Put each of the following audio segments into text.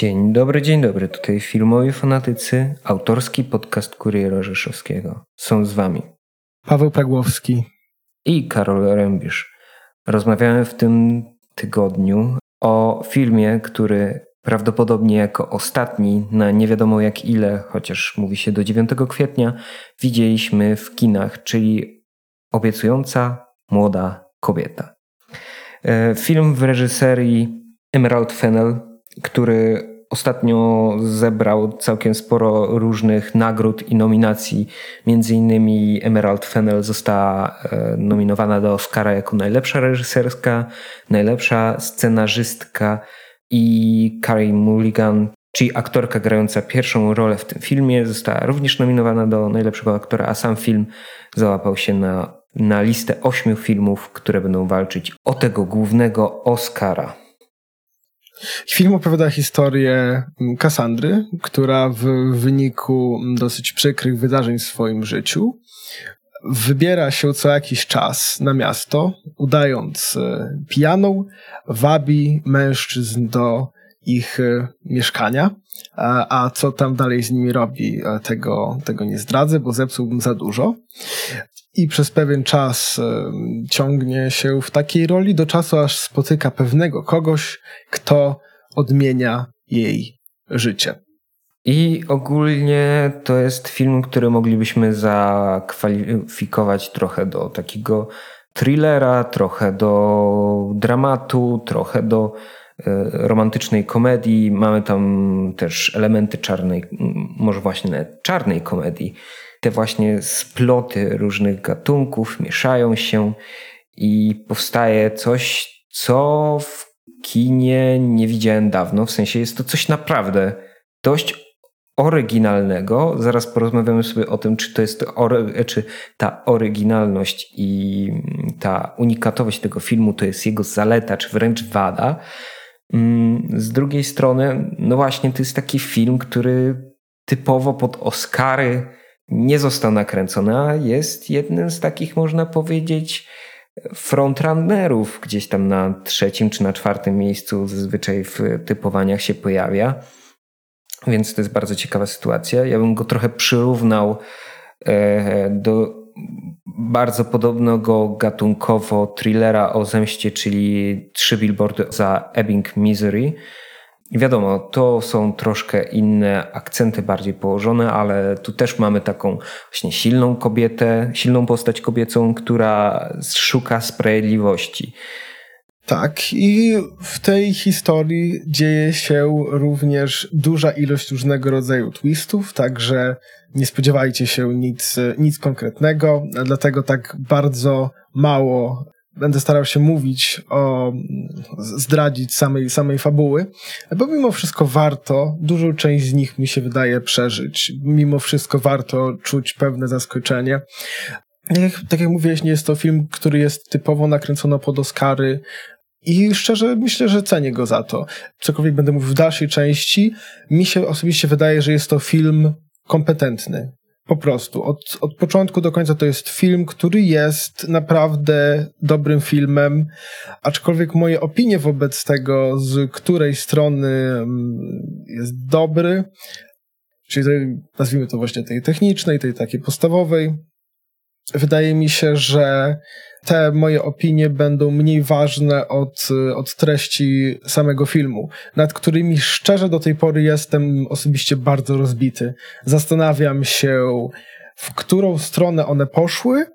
Dzień dobry, dzień dobry. Tutaj filmowi fanatycy, autorski podcast Kuriera Rzeszowskiego. Są z wami Paweł Pragłowski i Karol Rębisz. Rozmawiamy w tym tygodniu o filmie, który prawdopodobnie jako ostatni na nie wiadomo jak ile, chociaż mówi się do 9 kwietnia, widzieliśmy w kinach, czyli obiecująca młoda kobieta. E, film w reżyserii Emerald Fennell, który ostatnio zebrał całkiem sporo różnych nagród i nominacji. Między innymi Emerald Fennell została e, nominowana do Oscara jako najlepsza reżyserska, najlepsza scenarzystka i Carey Mulligan, czyli aktorka grająca pierwszą rolę w tym filmie, została również nominowana do najlepszego aktora, a sam film załapał się na, na listę ośmiu filmów, które będą walczyć o tego głównego Oscara. Film opowiada historię Kassandry, która w wyniku dosyć przykrych wydarzeń w swoim życiu wybiera się co jakiś czas na miasto, udając e, pijaną, wabi mężczyzn do ich e, mieszkania, a, a co tam dalej z nimi robi, e, tego, tego nie zdradzę, bo zepsułbym za dużo. I przez pewien czas ciągnie się w takiej roli do czasu, aż spotyka pewnego kogoś, kto odmienia jej życie. I ogólnie to jest film, który moglibyśmy zakwalifikować trochę do takiego thrillera, trochę do dramatu, trochę do e, romantycznej komedii. Mamy tam też elementy czarnej, może właśnie czarnej komedii. Te właśnie sploty różnych gatunków mieszają się i powstaje coś, co w kinie nie widziałem dawno. W sensie jest to coś naprawdę dość oryginalnego. Zaraz porozmawiamy sobie o tym, czy to jest czy ta oryginalność i ta unikatowość tego filmu to jest jego zaleta, czy wręcz wada. Mm, z drugiej strony, no właśnie, to jest taki film, który typowo pod Oscary nie został nakręcony, a jest jednym z takich, można powiedzieć, frontrunnerów gdzieś tam na trzecim czy na czwartym miejscu zazwyczaj w typowaniach się pojawia. Więc to jest bardzo ciekawa sytuacja. Ja bym go trochę przyrównał e, do bardzo podobnego gatunkowo thrillera o zemście, czyli Trzy billboardy za Ebbing, Misery. Wiadomo, to są troszkę inne akcenty bardziej położone, ale tu też mamy taką właśnie silną kobietę, silną postać kobiecą, która szuka sprawiedliwości. Tak, i w tej historii dzieje się również duża ilość różnego rodzaju twistów, także nie spodziewajcie się nic, nic konkretnego, dlatego tak bardzo mało będę starał się mówić o, zdradzić samej, samej fabuły, bo mimo wszystko warto, dużą część z nich mi się wydaje przeżyć. Mimo wszystko warto czuć pewne zaskoczenie. Tak jak, tak jak mówiłeś, nie jest to film, który jest typowo nakręcony pod Oscary, i szczerze myślę, że cenię go za to. Cokolwiek będę mówił w dalszej części, mi się osobiście wydaje, że jest to film kompetentny. Po prostu. Od, od początku do końca to jest film, który jest naprawdę dobrym filmem, aczkolwiek moje opinie wobec tego, z której strony mm, jest dobry, czyli tej, nazwijmy to właśnie tej technicznej, tej takiej podstawowej, wydaje mi się, że te moje opinie będą mniej ważne od, od treści samego filmu, nad którymi szczerze do tej pory jestem osobiście bardzo rozbity. Zastanawiam się, w którą stronę one poszły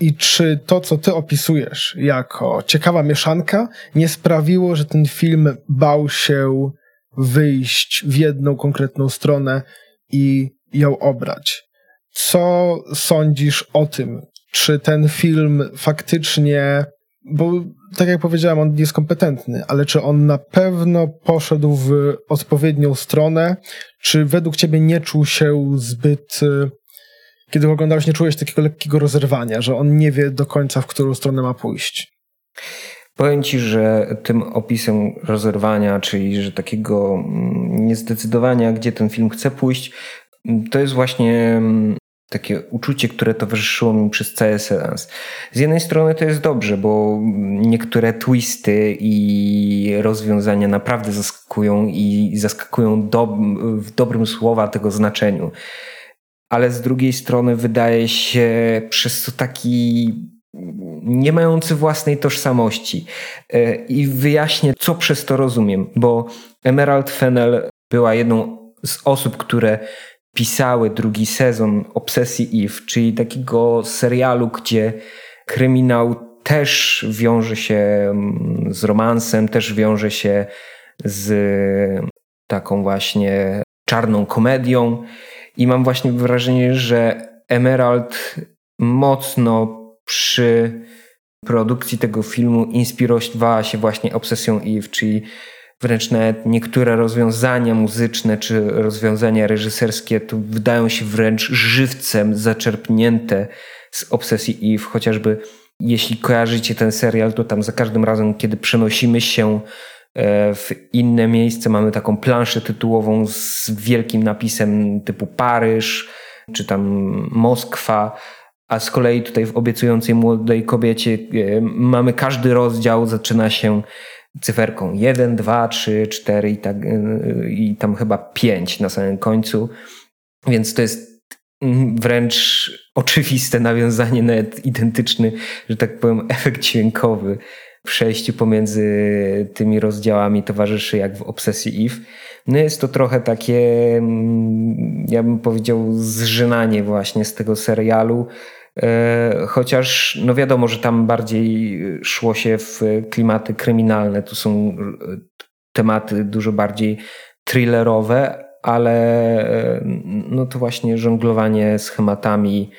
i czy to, co ty opisujesz jako ciekawa mieszanka, nie sprawiło, że ten film bał się wyjść w jedną konkretną stronę i ją obrać. Co sądzisz o tym? Czy ten film faktycznie, bo tak jak powiedziałem, on jest kompetentny, ale czy on na pewno poszedł w odpowiednią stronę, czy według ciebie nie czuł się zbyt, kiedy oglądałeś, nie czułeś takiego lekkiego rozerwania, że on nie wie do końca, w którą stronę ma pójść? Powiem ci, że tym opisem rozerwania, czyli że takiego mm, niezdecydowania, gdzie ten film chce pójść, to jest właśnie mm, takie uczucie, które towarzyszyło mi przez cały seans. Z jednej strony to jest dobrze, bo niektóre twisty i rozwiązania naprawdę zaskakują i zaskakują do, w dobrym słowa tego znaczeniu. Ale z drugiej strony wydaje się przez to taki nie mający własnej tożsamości. E, I wyjaśnię, co przez to rozumiem, bo Emerald Fennel była jedną z osób, które pisały drugi sezon Obsesji Eve, czyli takiego serialu, gdzie kryminał też wiąże się mm, z romansem, też wiąże się z taką właśnie czarną komedią. I mam właśnie wrażenie, że Emerald mocno przy produkcji tego filmu inspirowała się właśnie obsesją Eve, czyli wręcz nawet niektóre rozwiązania muzyczne czy rozwiązania reżyserskie tu wydają się wręcz żywcem zaczerpnięte z obsesji Eve, chociażby jeśli kojarzycie ten serial, to tam za każdym razem, kiedy przenosimy się e, w inne miejsce, mamy taką planszę tytułową z wielkim napisem typu Paryż, czy tam Moskwa, a z kolei tutaj w obiecującej młodej kobiecie e, mamy każdy rozdział, zaczyna się cyferką 1, 2, 3, 4 i, tak, e, i tam chyba 5 na samym końcu. Więc to jest wręcz oczywiste nawiązanie, nawet identyczny, że tak powiem, efekt dźwiękowy przejściu pomiędzy tymi rozdziałami towarzyszy jak w Obsesji Eve. No jest to trochę takie, ja bym powiedział, zżynanie właśnie z tego serialu, chociaż no wiadomo, że tam bardziej szło się w klimaty kryminalne. Tu są e, tematy dużo bardziej thrillerowe, ale e, no to właśnie żonglowanie schematami.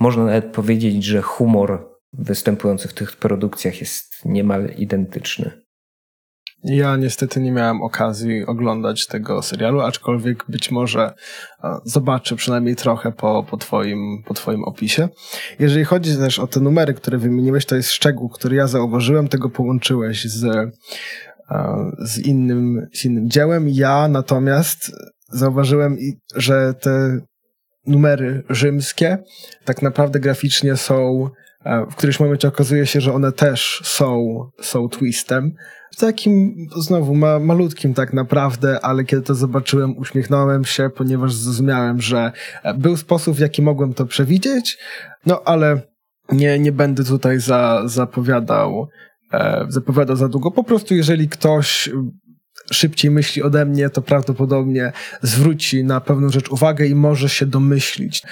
Można nawet powiedzieć, że humor występujący w tych produkcjach jest niemal identyczny. Ja niestety nie miałem okazji oglądać tego serialu, aczkolwiek być może zobaczę przynajmniej trochę po, po, twoim, po twoim opisie. Jeżeli chodzi też o te numery, które wymieniłeś, to jest szczegół, który ja zauważyłem, tego połączyłeś z, z, innym, z innym dziełem. Ja natomiast zauważyłem, że te numery rzymskie tak naprawdę graficznie są w którymś momencie okazuje się, że one też są, są twistem. Takim znowu ma, malutkim tak naprawdę, ale kiedy to zobaczyłem, uśmiechnąłem się, ponieważ zrozumiałem, że był sposób, w jaki mogłem to przewidzieć, no ale nie, nie będę tutaj za, zapowiadał, e, zapowiadał za długo. Po prostu jeżeli ktoś szybciej myśli ode mnie, to prawdopodobnie zwróci na pewną rzecz uwagę i może się domyślić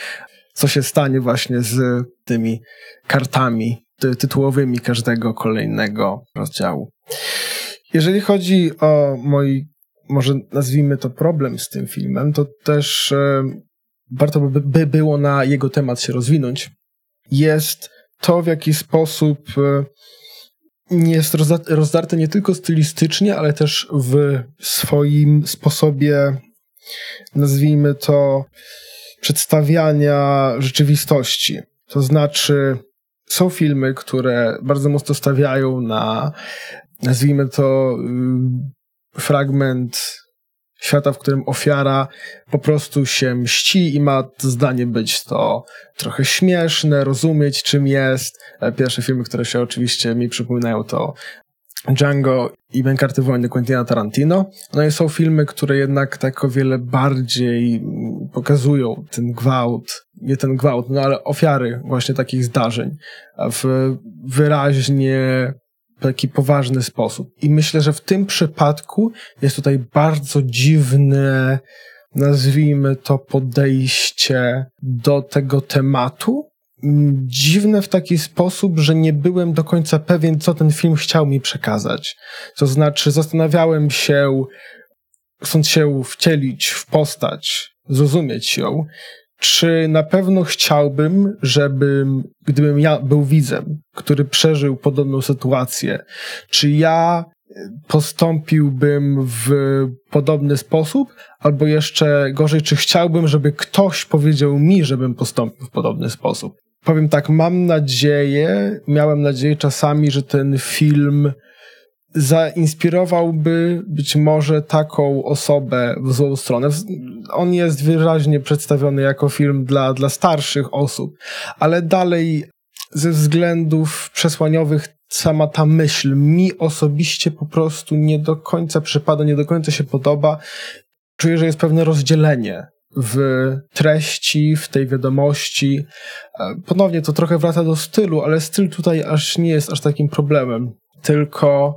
co się stanie właśnie z tymi kartami tytułowymi każdego kolejnego rozdziału. Jeżeli chodzi o mój, może nazwijmy to problem z tym filmem, to też e, warto by, by było na jego temat się rozwinąć. Jest to, w jaki sposób e, jest rozdarte nie tylko stylistycznie, ale też w swoim sposobie, nazwijmy to, przedstawiania rzeczywistości. To znaczy, są filmy, które bardzo mocno stawiają na, nazwijmy to, y, fragment świata, w którym ofiara po prostu się mści i ma zdanie być to trochę śmieszne, rozumieć czym jest. E, pierwsze filmy, które się oczywiście mi przypominają to Django i Bękarty Wojny Quentina Tarantino. No i są filmy, które jednak tak o wiele bardziej pokazują ten gwałt, nie ten gwałt, no ale ofiary właśnie takich zdarzeń w wyraźnie taki poważny sposób. I myślę, że w tym przypadku jest tutaj bardzo dziwne, nazwijmy to podejście do tego tematu, dziwne w taki sposób, że nie byłem do końca pewien, co ten film chciał mi przekazać. To znaczy, zastanawiałem się, chcąc się wcielić w postać, zrozumieć ją, czy na pewno chciałbym, żebym, gdybym ja był widzem, który przeżył podobną sytuację, czy ja postąpiłbym w podobny sposób, albo jeszcze gorzej, czy chciałbym, żeby ktoś powiedział mi, żebym postąpił w podobny sposób? Powiem tak, mam nadzieję, miałem nadzieję czasami, że ten film zainspirowałby być może taką osobę w złą stronę. On jest wyraźnie przedstawiony jako film dla, dla starszych osób, ale dalej ze względów przesłaniowych sama ta myśl mi osobiście po prostu nie do końca przypada, nie do końca się podoba. Czuję, że jest pewne rozdzielenie w treści, w tej wiadomości. E, ponownie to trochę wraca do stylu, ale styl tutaj aż nie jest aż takim problemem. Tylko,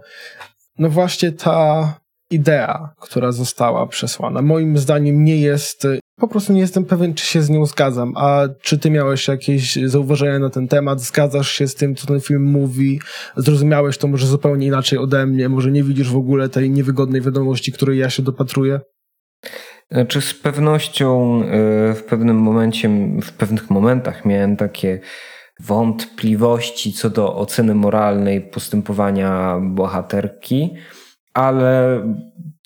no właśnie ta idea, która została przesłana, moim zdaniem nie jest, po prostu nie jestem pewien, czy się z nią zgadzam. A czy ty miałeś jakieś zauważenia na ten temat? Zgadzasz się z tym, co ten film mówi? Zrozumiałeś to może zupełnie inaczej ode mnie? Może nie widzisz w ogóle tej niewygodnej wiadomości, której ja się dopatruję? Czy z pewnością e, w pewnym momencie, w pewnych momentach miałem takie wątpliwości co do oceny moralnej postępowania bohaterki, ale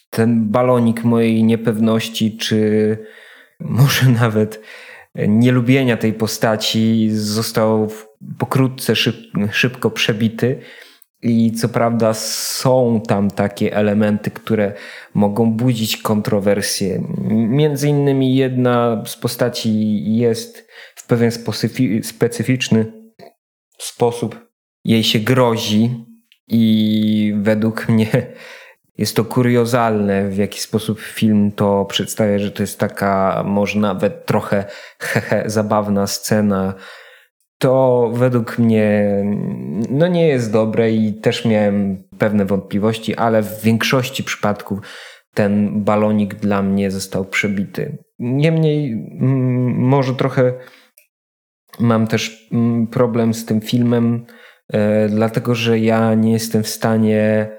ten balonik mojej niepewności, czy może nawet nielubienia tej postaci został pokrótce szyb, szybko przebity. I co prawda są tam takie elementy, które mogą budzić kontrowersje. Między innymi jedna z postaci jest w pewien specyficzny sposób jej się grozi i według mnie jest to kuriozalne, w jaki sposób film to przedstawia, że to jest taka może nawet trochę hehe, zabawna scena, to według mnie no nie jest dobre i też miałem pewne wątpliwości, ale w większości przypadków ten balonik dla mnie został przebity. Niemniej może trochę mam też problem z tym filmem, e, dlatego że ja nie jestem w stanie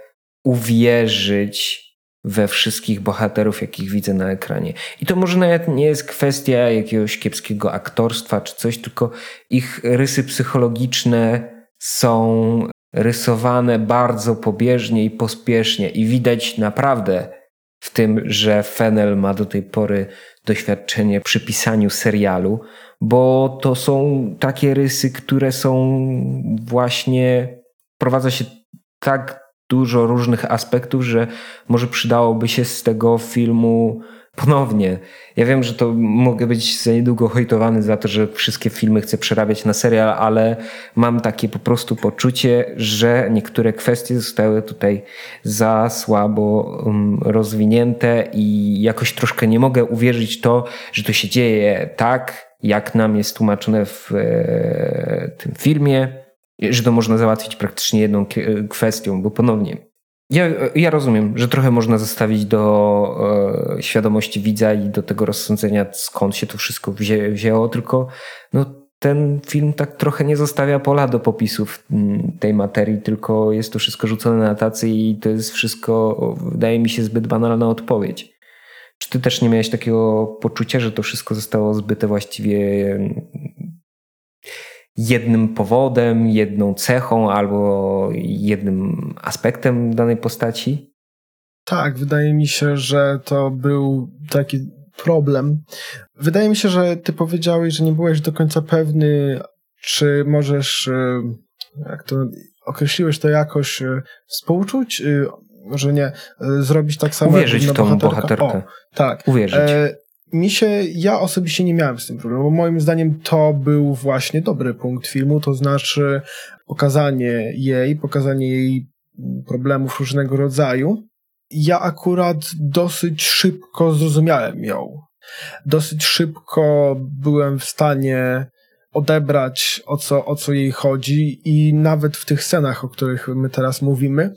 uwierzyć we wszystkich bohaterów, jakich widzę na ekranie. I to może nawet nie jest kwestia jakiegoś kiepskiego aktorstwa czy coś, tylko ich rysy psychologiczne są rysowane bardzo pobieżnie i pospiesznie i widać naprawdę w tym, że Fennel ma do tej pory doświadczenie przy pisaniu serialu, bo to są takie rysy, które są właśnie, prowadza się tak dużo różnych aspektów, że może przydałoby się z tego filmu ponownie. Ja wiem, że to mogę być za niedługo hojtowany za to, że wszystkie filmy chcę przerabiać na serial, ale mam takie po prostu poczucie, że niektóre kwestie zostały tutaj za słabo um, rozwinięte i jakoś troszkę nie mogę uwierzyć to, że to się dzieje tak, jak nam jest tłumaczone w e, tym filmie że to można załatwić praktycznie jedną kwestią, bo ponownie. Ja, ja rozumiem, że trochę można zostawić do e, świadomości widza i do tego rozsądzenia, skąd się to wszystko wzię, wzięło, tylko no, ten film tak trochę nie zostawia pola do popisów mm, tej materii, tylko jest to wszystko rzucone na tacy i to jest wszystko, wydaje mi się, zbyt banalna odpowiedź. Czy ty też nie miałeś takiego poczucia, że to wszystko zostało zbyte właściwie jednym powodem, jedną cechą albo jednym aspektem danej postaci? Tak, wydaje mi się, że to był taki problem. Wydaje mi się, że ty powiedziałeś, że nie byłeś do końca pewny, czy możesz, e, jak to określiłeś to jakoś, e, współczuć, e, może nie, zrobić tak samo Uwierzyć jak w tą bohaterka. bohaterkę. O, tak. Uwierzyć. E, mi się, ja osobiście nie miałem z tym problemu, bo moim zdaniem to był właśnie dobry punkt filmu, to znaczy pokazanie jej, pokazanie jej problemów różnego rodzaju. Ja akurat dosyć szybko zrozumiałem ją. Dosyć szybko byłem w stanie odebrać o co, o co jej chodzi i nawet w tych scenach, o których my teraz mówimy,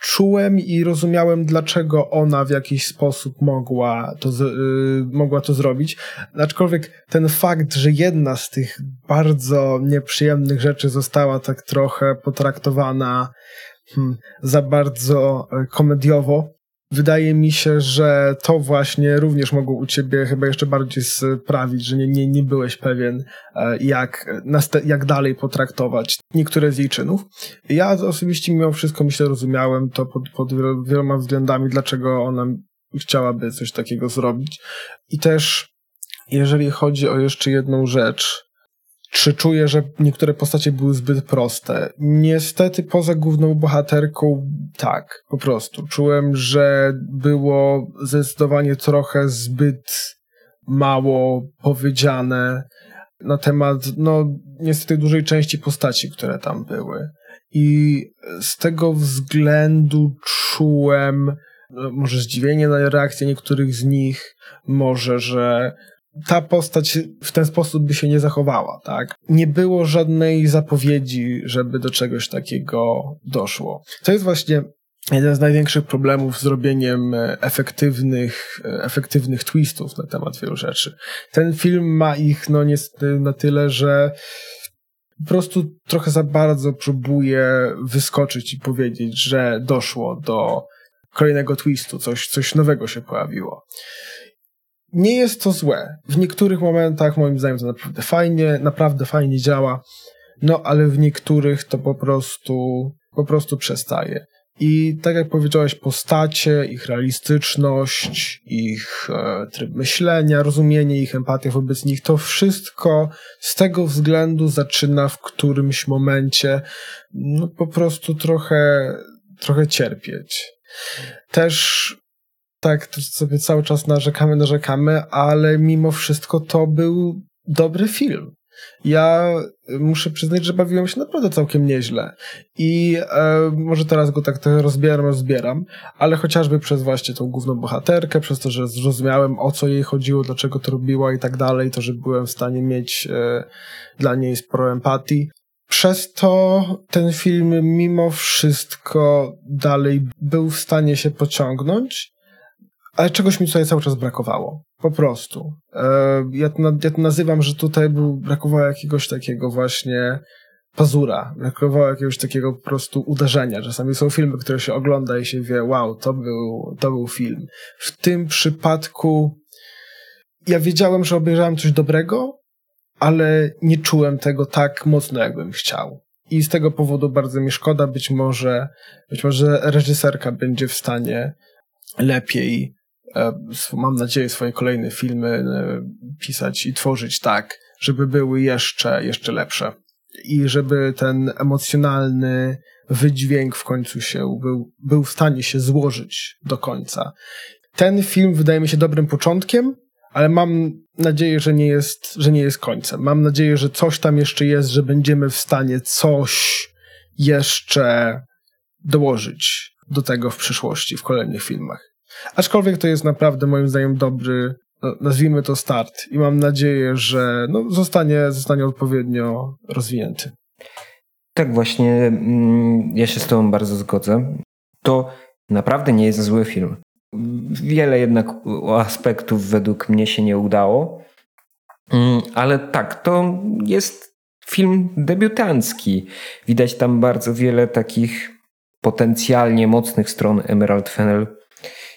czułem i rozumiałem, dlaczego ona w jakiś sposób mogła to, yy, mogła to zrobić. Aczkolwiek ten fakt, że jedna z tych bardzo nieprzyjemnych rzeczy została tak trochę potraktowana hmm, za bardzo e, komediowo, wydaje mi się, że to właśnie również mogło u ciebie chyba jeszcze bardziej sprawić, że nie, nie, nie byłeś pewien, e, jak, jak dalej potraktować niektóre z jej czynów. Ja osobiście mimo wszystko myślę rozumiałem to pod, pod wieloma względami, dlaczego ona chciałaby coś takiego zrobić. I też jeżeli chodzi o jeszcze jedną rzecz, czy czuję, że niektóre postacie były zbyt proste? Niestety poza główną bohaterką tak, po prostu. Czułem, że było zdecydowanie trochę zbyt mało powiedziane na temat, no, niestety dużej części postaci, które tam były. I z tego względu czułem no, może zdziwienie na reakcję niektórych z nich, może, że ta postać w ten sposób by się nie zachowała, tak? Nie było żadnej zapowiedzi, żeby do czegoś takiego doszło. To jest właśnie jeden z największych problemów z robieniem efektywnych, efektywnych twistów na temat wielu rzeczy. Ten film ma ich, no niestety na tyle, że po prostu trochę za bardzo próbuje wyskoczyć i powiedzieć, że doszło do kolejnego twistu, coś, coś nowego się pojawiło. Nie jest to złe. W niektórych momentach, moim zdaniem, to naprawdę fajnie, naprawdę fajnie działa, no ale w niektórych to po prostu, po prostu przestaje. I tak jak powiedziałeś, postacie, ich realistyczność, ich e, tryb myślenia, rozumienie ich, empatia wobec nich, to wszystko z tego względu zaczyna w którymś momencie no, po prostu trochę, trochę cierpieć. Też tak, to sobie cały czas narzekamy, narzekamy, ale mimo wszystko to był dobry film. Ja muszę przyznać, że bawiłem się naprawdę całkiem nieźle. I e, może teraz go tak trochę rozbieram, rozbieram, ale chociażby przez właśnie tą główną bohaterkę, przez to, że zrozumiałem o co jej chodziło, dlaczego to robiła i tak dalej, to, że byłem w stanie mieć e, dla niej sporo empatii. Przez to ten film mimo wszystko dalej był w stanie się pociągnąć, ale czegoś mi tutaj cały czas brakowało. Po prostu. E, ja to, ja to nazywam, że tutaj był, brakowało jakiegoś takiego właśnie pazura, brakowało jakiegoś takiego po prostu uderzenia. Czasami są filmy, które się ogląda i się wie, wow, to był, to był film. W tym przypadku ja wiedziałem, że obejrzałem coś dobrego, ale nie czułem tego tak mocno, jakbym chciał. I z tego powodu bardzo mi szkoda, być może, być może reżyserka będzie w stanie lepiej, mam nadzieję, swoje kolejne filmy e, pisać i tworzyć tak, żeby były jeszcze, jeszcze lepsze. I żeby ten emocjonalny wydźwięk w końcu się był, był w stanie się złożyć do końca. Ten film wydaje mi się dobrym początkiem, ale mam nadzieję, że nie jest, że nie jest końcem. Mam nadzieję, że coś tam jeszcze jest, że będziemy w stanie coś jeszcze dołożyć do tego w przyszłości, w kolejnych filmach. Aczkolwiek to jest naprawdę moim zdaniem dobry, no, nazwijmy to start i mam nadzieję, że no, zostanie, zostanie odpowiednio rozwinięty. Tak właśnie, mm, ja się z tobą bardzo zgodzę. To naprawdę nie jest zły film. Wiele jednak aspektów według mnie się nie udało, mm, ale tak, to jest film debiutancki. Widać tam bardzo wiele takich potencjalnie mocnych stron Emerald Fennel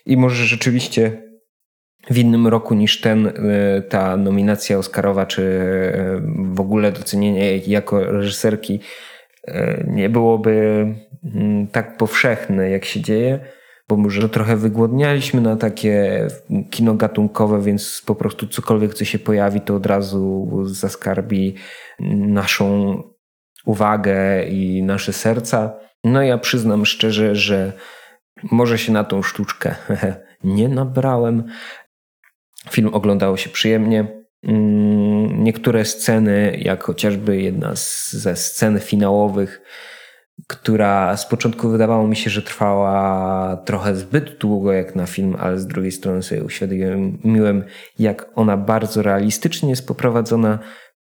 i może rzeczywiście w innym roku niż ten y, ta nominacja Oscarowa, czy y, w ogóle docenienie jej jako reżyserki y, nie byłoby mm, tak powszechne, jak się dzieje bo może trochę wygłodnialiśmy na takie kino gatunkowe, więc po prostu cokolwiek, co się pojawi, to od razu zaskarbi naszą uwagę i nasze serca. No ja przyznam szczerze, że może się na tą sztuczkę nie nabrałem. Film oglądało się przyjemnie. Mm, niektóre sceny, jak chociażby jedna ze scen finałowych, która z początku wydawało mi się, że trwała trochę zbyt długo jak na film, ale z drugiej strony sobie uświadomiłem, jak ona bardzo realistycznie jest poprowadzona,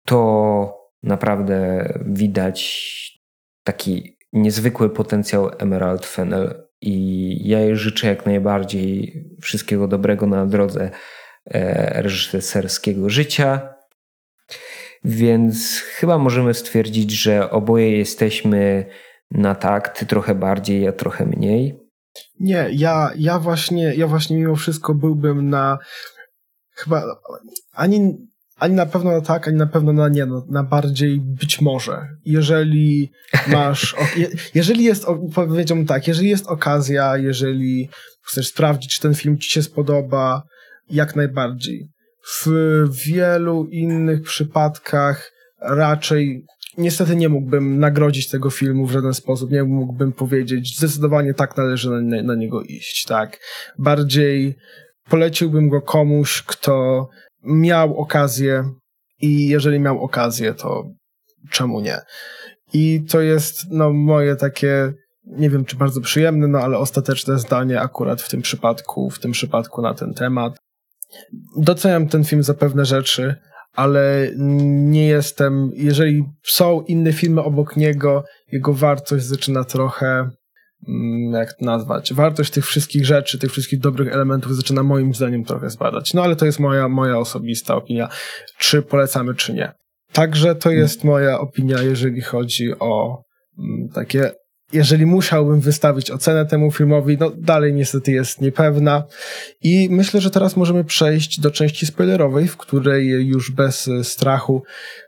to naprawdę widać taki niezwykły potencjał Emerald Fennel i ja jej życzę jak najbardziej wszystkiego dobrego na drodze e, reżyserskiego życia. Więc chyba możemy stwierdzić, że oboje jesteśmy na tak, ty trochę bardziej, ja trochę mniej. Nie, ja, ja właśnie, ja właśnie mimo wszystko byłbym na chyba ani, ani na pewno na tak, ani na pewno na nie, no, na bardziej być może. Jeżeli masz, jeżeli jest, powiedziałbym tak, jeżeli jest okazja, jeżeli chcesz sprawdzić, czy ten film ci się spodoba, jak najbardziej. W wielu innych przypadkach raczej niestety nie mógłbym nagrodzić tego filmu w żaden sposób, nie mógłbym powiedzieć, zdecydowanie tak należy na, na niego iść, tak. Bardziej poleciłbym go komuś, kto miał okazję i jeżeli miał okazję, to czemu nie? I to jest no, moje takie, nie wiem czy bardzo przyjemne, no ale ostateczne zdanie akurat w tym przypadku, w tym przypadku na ten temat. Doceniam ten film za pewne rzeczy, ale nie jestem, jeżeli są inne filmy obok niego, jego wartość zaczyna trochę jak to nazwać, wartość tych wszystkich rzeczy, tych wszystkich dobrych elementów zaczyna moim zdaniem trochę spadać. No ale to jest moja, moja osobista opinia, czy polecamy, czy nie. Także to mm. jest moja opinia, jeżeli chodzi o mm, takie, jeżeli musiałbym wystawić ocenę temu filmowi, no dalej niestety jest niepewna. I myślę, że teraz możemy przejść do części spoilerowej, w której już bez strachu,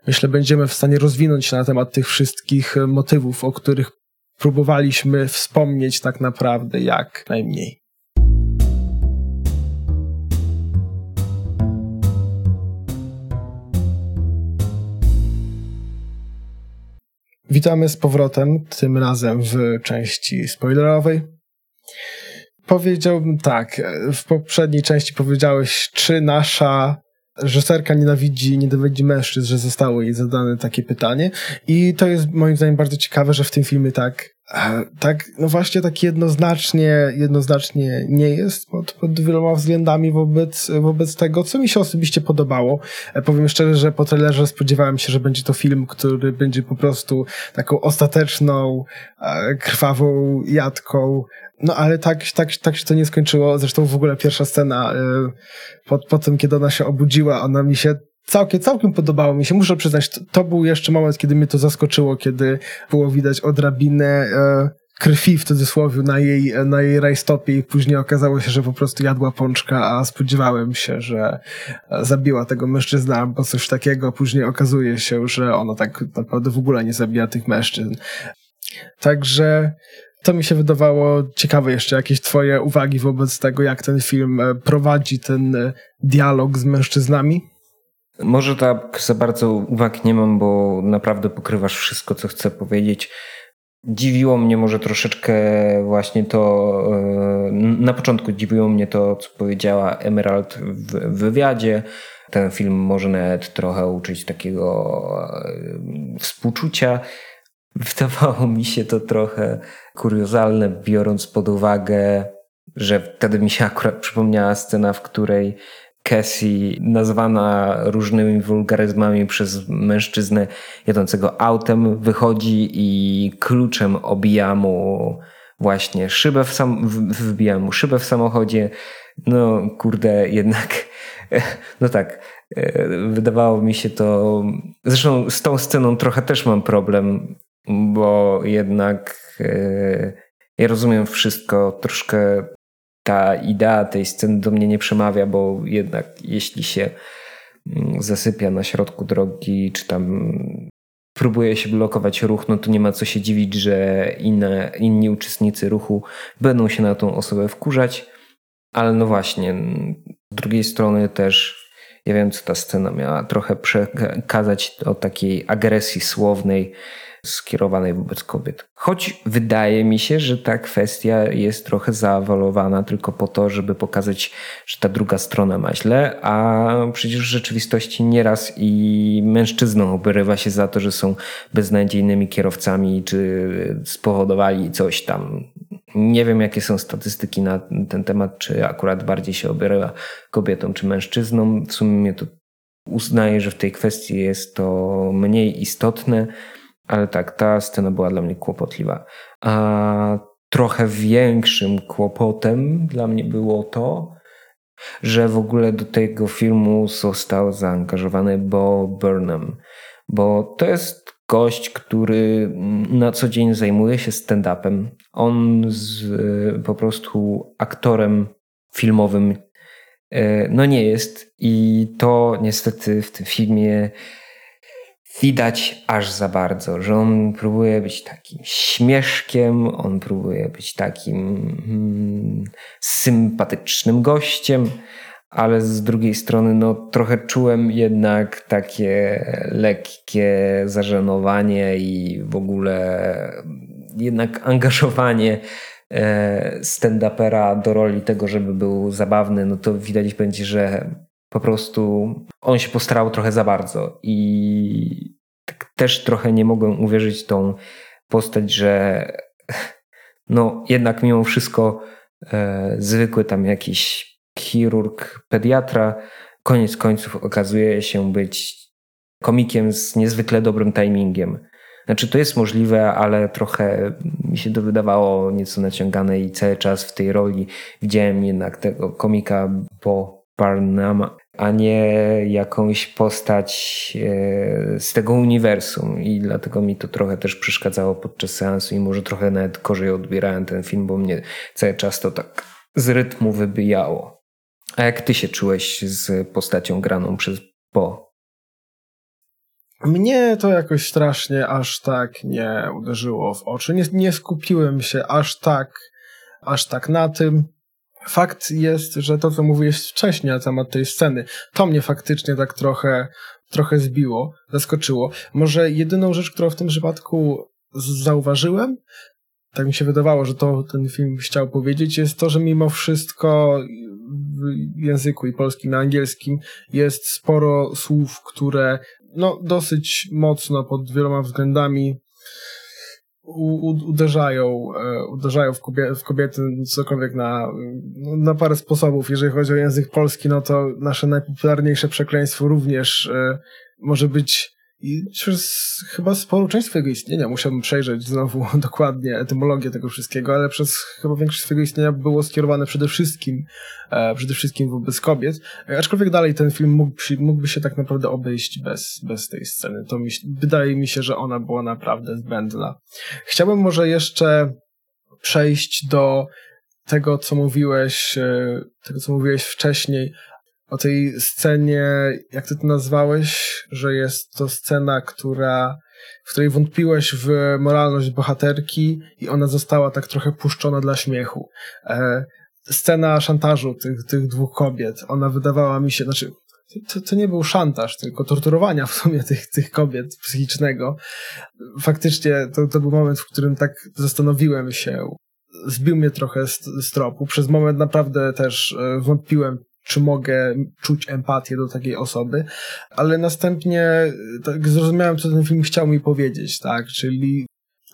myślę, będziemy w stanie rozwinąć na temat tych wszystkich motywów, o których próbowaliśmy wspomnieć tak naprawdę jak najmniej. Witamy z powrotem, tym razem w części spoilerowej. Powiedziałbym tak, w poprzedniej części powiedziałeś, czy nasza reżyserka nienawidzi, nienawidzi mężczyzn, że zostało jej zadane takie pytanie. I to jest moim zdaniem bardzo ciekawe, że w tym filmie tak, tak, no właśnie tak jednoznacznie, jednoznacznie nie jest pod, pod wieloma względami wobec, wobec tego, co mi się osobiście podobało. E, powiem szczerze, że po trailerze spodziewałem się, że będzie to film, który będzie po prostu taką ostateczną, e, krwawą jadką no ale tak, tak, tak się to nie skończyło. Zresztą w ogóle pierwsza scena po, po tym, kiedy ona się obudziła, ona mi się całkiem, całkiem podobało mi się. Muszę przyznać, to, to był jeszcze moment, kiedy mnie to zaskoczyło, kiedy było widać odrabinę y, krwi w cudzysłowie na jej, na jej rajstopie i później okazało się, że po prostu jadła pączka, a spodziewałem się, że zabiła tego mężczyzna albo coś takiego. Później okazuje się, że ona tak naprawdę w ogóle nie zabija tych mężczyzn. Także to mi się wydawało ciekawe jeszcze jakieś twoje uwagi wobec tego, jak ten film e, prowadzi ten e, dialog z mężczyznami? Może tak za bardzo uwag nie mam, bo naprawdę pokrywasz wszystko, co chcę powiedzieć. Dziwiło mnie może troszeczkę właśnie to, e, na początku dziwiło mnie to, co powiedziała Emerald w wywiadzie. Ten film może nawet trochę uczyć takiego współczucia. Wydawało mi się to trochę kuriozalne, biorąc pod uwagę, że wtedy mi się akurat przypomniała scena, w której Cassie, nazwana różnymi wulgaryzmami przez mężczyznę jadącego autem, wychodzi i kluczem obija mu właśnie szybę w sam, wbija mu szybę w samochodzie. No kurde, jednak, no tak, e, wydawało mi się to, zresztą z tą sceną trochę też mam problem, bo jednak e, ja rozumiem wszystko, troszkę ta idea tej sceny do mnie nie przemawia, bo jednak jeśli się mm, zasypia na środku drogi, czy tam próbuje się blokować ruch, no to nie ma co się dziwić, że inne, inni uczestnicy ruchu będą się na tą osobę wkurzać. Ale no właśnie, z drugiej strony też ja wiem, co ta scena miała trochę przekazać o takiej agresji słownej, skierowanej wobec kobiet. Choć wydaje mi się, że ta kwestia jest trochę zaawalowana tylko po to, żeby pokazać, że ta druga strona ma źle, a przecież w rzeczywistości nieraz i mężczyznom obrywa się za to, że są beznadziejnymi kierowcami, czy spowodowali coś tam. Nie wiem, jakie są statystyki na ten temat, czy akurat bardziej się obywa kobietom, czy mężczyznom. W sumie to uznaję, że w tej kwestii jest to mniej istotne. Ale tak, ta scena była dla mnie kłopotliwa. A trochę większym kłopotem dla mnie było to, że w ogóle do tego filmu został zaangażowany Bo Burnham, bo to jest gość, który na co dzień zajmuje się stand-upem. On z, po prostu aktorem filmowym e, no nie jest i to niestety w tym filmie widać aż za bardzo, że on próbuje być takim śmieszkiem, on próbuje być takim hmm, sympatycznym gościem, ale z drugiej strony no, trochę czułem jednak takie lekkie zażenowanie i w ogóle jednak angażowanie e, stand-upera do roli tego, żeby był zabawny, no to widać będzie, że po prostu on się postarał trochę za bardzo i tak też trochę nie mogłem uwierzyć tą postać, że no jednak mimo wszystko e, zwykły tam jakiś chirurg, pediatra, koniec końców okazuje się być komikiem z niezwykle dobrym timingiem. Znaczy, to jest możliwe, ale trochę mi się to wydawało nieco naciągane i cały czas w tej roli widziałem jednak tego komika po Barnama, a nie jakąś postać e, z tego uniwersum. I dlatego mi to trochę też przeszkadzało podczas seansu i może trochę nawet gorzej odbierałem ten film, bo mnie cały czas to tak z rytmu wybijało. A jak ty się czułeś z postacią graną przez Bo? Mnie to jakoś strasznie aż tak nie uderzyło w oczy. Nie, nie skupiłem się aż tak, aż tak na tym. Fakt jest, że to, co mówiłeś wcześniej na temat tej sceny, to mnie faktycznie tak trochę, trochę zbiło, zaskoczyło. Może jedyną rzecz, którą w tym przypadku zauważyłem, tak mi się wydawało, że to ten film chciał powiedzieć, jest to, że mimo wszystko w języku i polskim, i angielskim jest sporo słów, które no, dosyć mocno pod wieloma względami u, uderzają, e, uderzają w, kobiety, w kobiety cokolwiek na, na parę sposobów. Jeżeli chodzi o język polski, no to nasze najpopularniejsze przekleństwo również e, może być i przez chyba sporo część swojego istnienia musiałbym przejrzeć znowu dokładnie etymologię tego wszystkiego, ale przez chyba większość swojego istnienia było skierowane przede wszystkim, e, przede wszystkim wobec kobiet. Aczkolwiek dalej ten film mógłby, mógłby się tak naprawdę obejść bez, bez tej sceny. To mi, wydaje mi się, że ona była naprawdę zbędna. Chciałbym może jeszcze przejść do tego, co mówiłeś, e, tego, co mówiłeś wcześniej o tej scenie, jak ty to nazwałeś, że jest to scena, która, w której wątpiłeś w moralność bohaterki i ona została tak trochę puszczona dla śmiechu. E, scena szantażu tych, tych dwóch kobiet, ona wydawała mi się, znaczy to, to nie był szantaż, tylko torturowania w sumie tych, tych kobiet psychicznego. Faktycznie to, to był moment, w którym tak zastanowiłem się, zbił mnie trochę z, z tropu. Przez moment naprawdę też e, wątpiłem, czy mogę czuć empatię do takiej osoby, ale następnie tak zrozumiałem, co ten film chciał mi powiedzieć, tak, czyli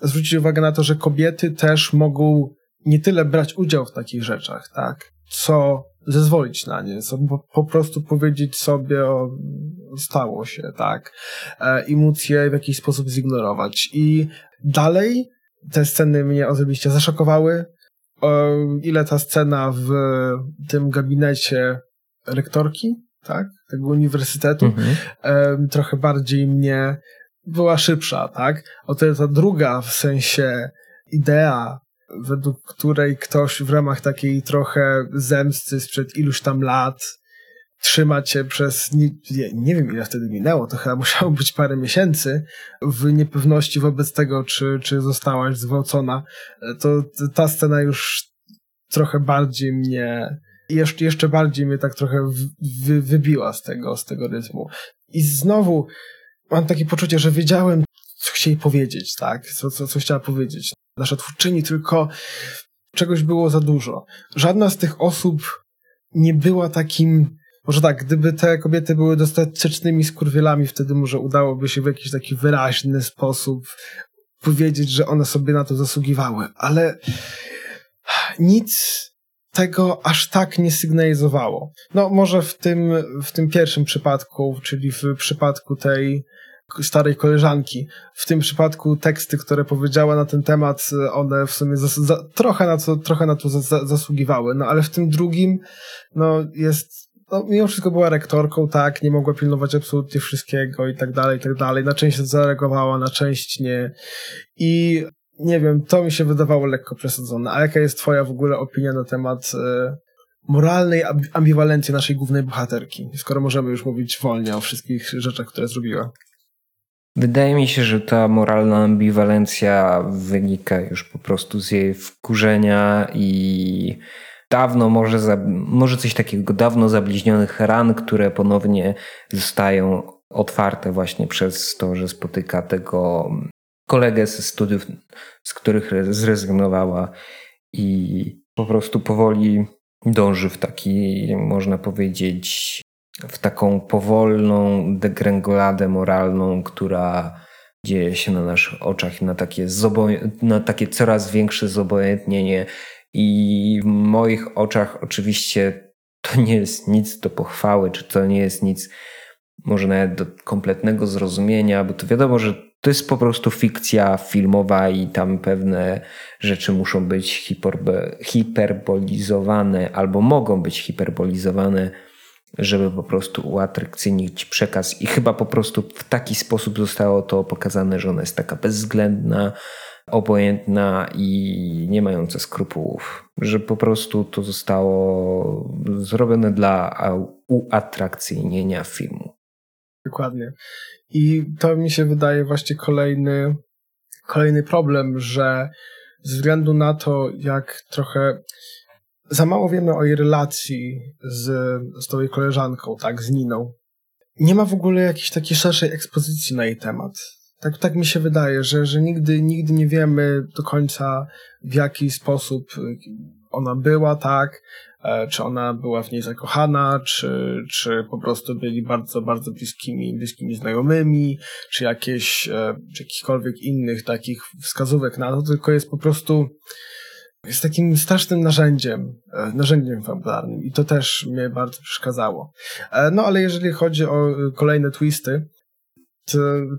zwrócić uwagę na to, że kobiety też mogą nie tyle brać udział w takich rzeczach, tak, co zezwolić na nie, co po, po prostu powiedzieć sobie o stało się, tak, e, i móc je w jakiś sposób zignorować. I dalej te sceny mnie osobiście zaszokowały, ile ta scena w tym gabinecie rektorki, tak, tego uniwersytetu, mhm. trochę bardziej mnie była szybsza, tak? O tyle ta druga w sensie idea, według której ktoś w ramach takiej trochę zemsty sprzed iluś tam lat trzyma cię przez, nie, nie wiem ile wtedy minęło, to chyba musiało być parę miesięcy w niepewności wobec tego, czy, czy zostałaś zwałcona, to ta scena już trochę bardziej mnie, jeszcze, jeszcze bardziej mnie tak trochę wy, wybiła z tego, z tego rytmu. I znowu mam takie poczucie, że wiedziałem, co chcieli powiedzieć, tak? Co, co, co chciała powiedzieć. Nasza twórczyni, tylko czegoś było za dużo. Żadna z tych osób nie była takim może tak, gdyby te kobiety były dostatecznymi skurwielami, wtedy może udałoby się w jakiś taki wyraźny sposób powiedzieć, że one sobie na to zasługiwały, ale nic tego aż tak nie sygnalizowało. No może w tym, w tym pierwszym przypadku, czyli w przypadku tej starej koleżanki. W tym przypadku teksty, które powiedziała na ten temat, one w sumie trochę na to, trochę na to za, zasługiwały. No ale w tym drugim, no jest no, mimo wszystko była rektorką, tak, nie mogła pilnować absolutnie wszystkiego i tak dalej, i tak dalej. Na część zareagowała, na część nie. I nie wiem, to mi się wydawało lekko przesadzone. A jaka jest twoja w ogóle opinia na temat y, moralnej ambiwalencji naszej głównej bohaterki, skoro możemy już mówić wolnie o wszystkich rzeczach, które zrobiła? Wydaje mi się, że ta moralna ambiwalencja wynika już po prostu z jej wkurzenia i dawno, może, za, może coś takiego dawno zabliźnionych ran, które ponownie zostają otwarte właśnie przez to, że spotyka tego kolegę ze studiów, z których zrezygnowała i po prostu powoli dąży w taki, można powiedzieć, w taką powolną degrengoladę moralną, która dzieje się na naszych oczach i na takie, na takie coraz większe zobojętnienie. I w moich oczach oczywiście to nie jest nic do pochwały, czy to nie jest nic może nawet do kompletnego zrozumienia, bo to wiadomo, że to jest po prostu fikcja filmowa i tam pewne rzeczy muszą być hiperbolizowane albo mogą być hiperbolizowane, żeby po prostu uatrakcyjnić przekaz. I chyba po prostu w taki sposób zostało to pokazane, że ona jest taka bezwzględna, obojętna i nie mająca skrupułów. Że po prostu to zostało zrobione dla uatrakcyjnienia filmu. Dokładnie. I to mi się wydaje właśnie kolejny, kolejny problem, że ze względu na to, jak trochę za mało wiemy o jej relacji z, z tą jej koleżanką, tak, z Niną. Nie ma w ogóle jakiejś takiej szerszej ekspozycji na jej temat. Tak, tak mi się wydaje, że, że nigdy, nigdy nie wiemy do końca, w jaki sposób ona była, tak, E, czy ona była w niej zakochana, czy, czy po prostu byli bardzo, bardzo bliskimi, bliskimi znajomymi, czy jakieś, e, czy jakichkolwiek innych takich wskazówek na to, tylko jest po prostu jest takim strasznym narzędziem, e, narzędziem fabularnym i to też mnie bardzo przeszkadzało. No ale jeżeli chodzi o kolejne twisty,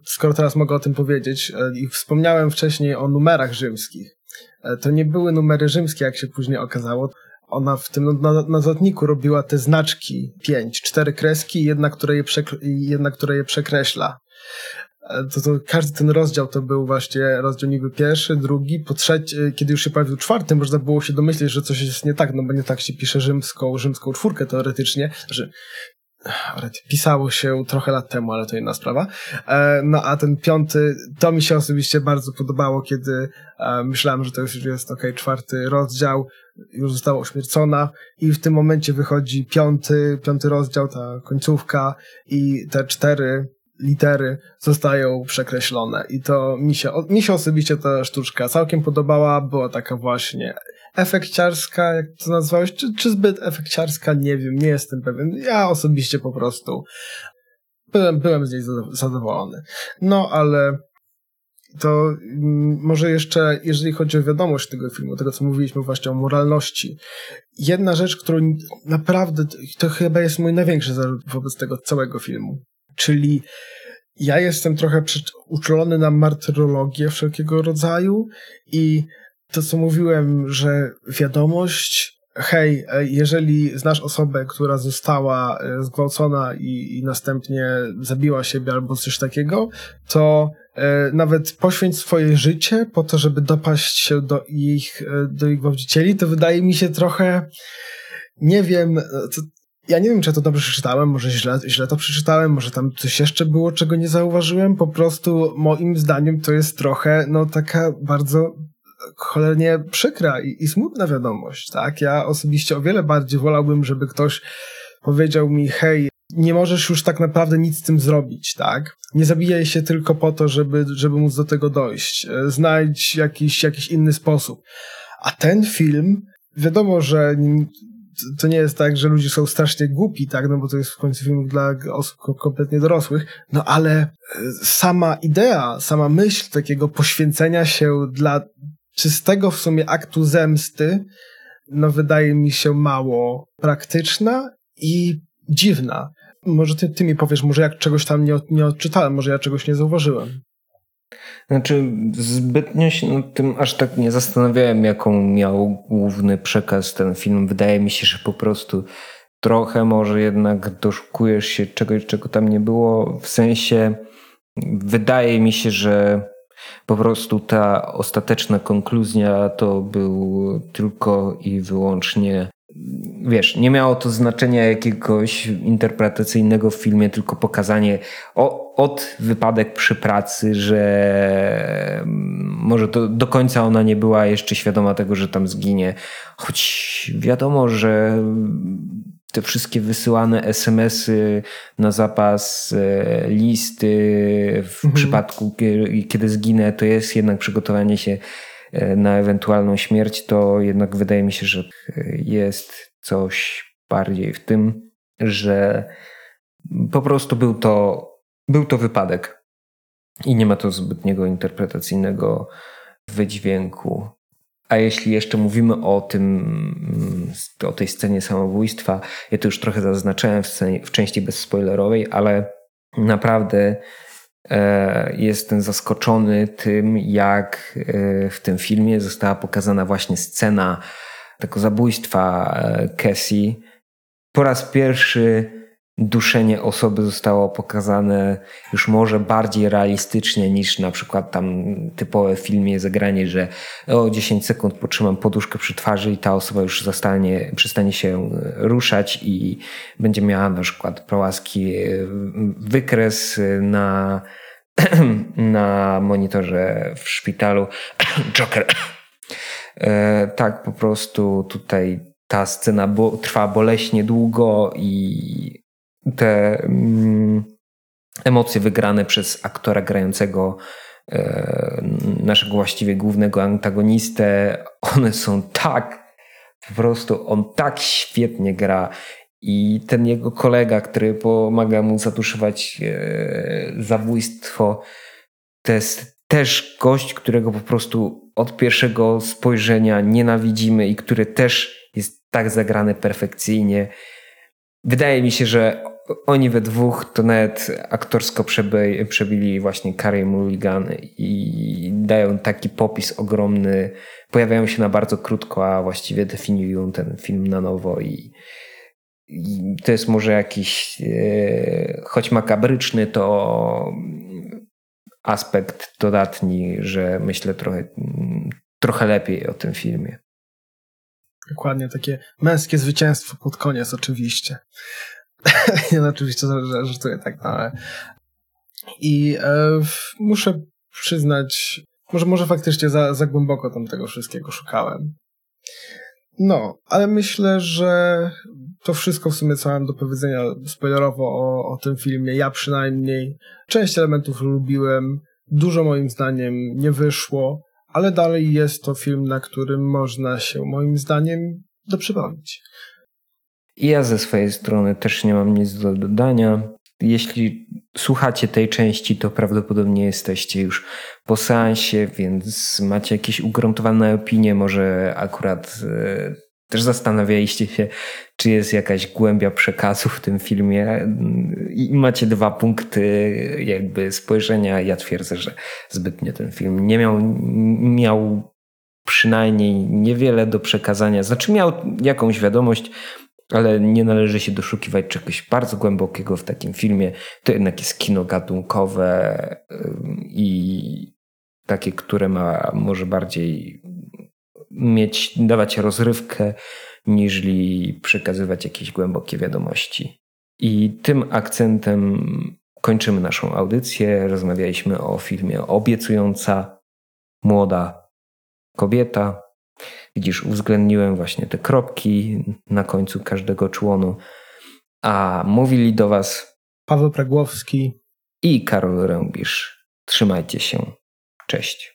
skoro teraz mogę o tym powiedzieć i wspomniałem wcześniej o numerach rzymskich, to nie były numery rzymskie, jak się później okazało, ona w tym notatniku robiła te znaczki pięć, cztery kreski jedna, która je, jedna, która je przekreśla. E, to, to każdy ten rozdział to był właśnie rozdział niby pierwszy, drugi, po trzeci, e, kiedy już się pojawił czwarty, można było się domyśleć, że coś jest nie tak, no bo nie tak się pisze rzymską, rzymską czwórkę teoretycznie, że pisało się trochę lat temu, ale to inna sprawa. E, no a ten piąty, to mi się osobiście bardzo podobało, kiedy myślałem, że to już jest ok, czwarty rozdział, już została ośmiercona i w tym momencie wychodzi piąty, piąty rozdział, ta końcówka i te cztery litery zostają przekreślone i to mi się, mi się osobiście ta sztuczka całkiem podobała, była taka właśnie efekciarska, jak to nazwałeś, czy, czy zbyt efekciarska, nie wiem, nie jestem pewien. Ja osobiście po prostu byłem, byłem z niej zadowolony. No, ale to mm, może jeszcze, jeżeli chodzi o wiadomość tego filmu, tego co mówiliśmy właśnie o moralności, jedna rzecz, którą naprawdę, to chyba jest mój największy zarzut wobec tego całego filmu, czyli ja jestem trochę uczulony na martyrologię wszelkiego rodzaju i to, co mówiłem, że wiadomość, hej, e, jeżeli znasz osobę, która została e, zgwałcona i, i następnie zabiła siebie albo coś takiego, to e, nawet poświęć swoje życie po to, żeby dopaść się do ich, do ich gwałcicieli, to wydaje mi się trochę, nie wiem, to, ja nie wiem, czy ja to dobrze przeczytałem, może źle, źle to przeczytałem, może tam coś jeszcze było, czego nie zauważyłem. Po prostu moim zdaniem to jest trochę, no taka bardzo cholernie przykra i, i smutna wiadomość, tak? Ja osobiście o wiele bardziej wolałbym, żeby ktoś powiedział mi, hej, nie możesz już tak naprawdę nic z tym zrobić, tak? Nie zabijaj się tylko po to, żeby, żeby móc do tego dojść. E, znajdź jakiś, jakiś inny sposób. A ten film, wiadomo, że to nie jest tak, że ludzie są strasznie głupi, tak, no bo to jest w końcu film dla osób kompletnie dorosłych, no ale e, sama idea, sama myśl takiego poświęcenia się dla czystego w sumie aktu zemsty, no wydaje mi się mało praktyczna i dziwna. Może ty, ty mi powiesz, może jak czegoś tam nie, nie odczytałem, może ja czegoś nie zauważyłem. Znaczy, zbytnio się nad tym aż tak nie zastanawiałem, jaką miał główny przekaz ten film. Wydaje mi się, że po prostu trochę może jednak doszukujesz się czegoś, czego tam nie było. W sensie, wydaje mi się, że po prostu ta ostateczna konkluzja to był tylko i wyłącznie wiesz, nie miało to znaczenia jakiegoś interpretacyjnego w filmie, tylko pokazanie o, od wypadek przy pracy, że mm, może to do końca ona nie była jeszcze świadoma tego, że tam zginie. Choć wiadomo, że te wszystkie wysyłane SMS-y na zapas, e, listy w mhm. przypadku, kiedy zginę, to jest jednak przygotowanie się e, na ewentualną śmierć, to jednak wydaje mi się, że jest coś bardziej w tym, że po prostu był to, był to wypadek i nie ma to zbytniego interpretacyjnego wydźwięku. A jeśli jeszcze mówimy o tym, o tej scenie samobójstwa, ja to już trochę zaznaczałem w, scenie, w części bezspoilerowej, ale naprawdę e, jestem zaskoczony tym, jak e, w tym filmie została pokazana właśnie scena tego zabójstwa e, Cassie. Po raz pierwszy duszenie osoby zostało pokazane już może bardziej realistycznie niż na przykład tam typowe filmie zagranie, że o 10 sekund potrzymam poduszkę przy twarzy i ta osoba już zostanie, przestanie się ruszać i będzie miała na przykład prołaski e, wykres na, na monitorze w szpitalu. Joker. E, tak, po prostu tutaj ta scena bo, trwa boleśnie długo i te mm, emocje wygrane przez aktora grającego e, naszego właściwie głównego antagonistę, one są tak, po prostu on tak świetnie gra i ten jego kolega, który pomaga mu zatuszować e, zabójstwo, to jest też gość, którego po prostu od pierwszego spojrzenia nienawidzimy i który też jest tak zagrany perfekcyjnie. Wydaje mi się, że oni we dwóch to nawet aktorsko przeby, przebili właśnie Carey Mulligan i dają taki popis ogromny. Pojawiają się na bardzo krótko, a właściwie definiują ten film na nowo i, i to jest może jakiś, e, choć makabryczny, to aspekt dodatni, że myślę trochę, trochę lepiej o tym filmie. Dokładnie, takie męskie zwycięstwo pod koniec oczywiście. Nie, no, oczywiście żartuję tak, no, ale... I e, muszę przyznać, może, może faktycznie za, za głęboko tam tego wszystkiego szukałem. No, ale myślę, że to wszystko w sumie co mam do powiedzenia spoilerowo o, o tym filmie. Ja przynajmniej część elementów lubiłem, dużo moim zdaniem nie wyszło, ale dalej jest to film, na którym można się moim zdaniem doprzypomnieć. Ja ze swojej strony też nie mam nic do dodania. Jeśli słuchacie tej części, to prawdopodobnie jesteście już po seansie, więc macie jakieś ugruntowane opinie, może akurat e, też zastanawialiście się, czy jest jakaś głębia przekazu w tym filmie i macie dwa punkty jakby spojrzenia. Ja twierdzę, że zbytnio ten film nie miał, miał przynajmniej niewiele do przekazania. Znaczy miał jakąś wiadomość, ale nie należy się doszukiwać czegoś bardzo głębokiego w takim filmie. To jednak jest kino gatunkowe i takie, które ma może bardziej mieć, dawać rozrywkę, niżli przekazywać jakieś głębokie wiadomości. I tym akcentem kończymy naszą audycję. Rozmawialiśmy o filmie Obiecująca młoda kobieta. Widzisz, uwzględniłem właśnie te kropki na końcu każdego członu. A mówili do Was Paweł Pragłowski i Karol Rębisz. Trzymajcie się. Cześć.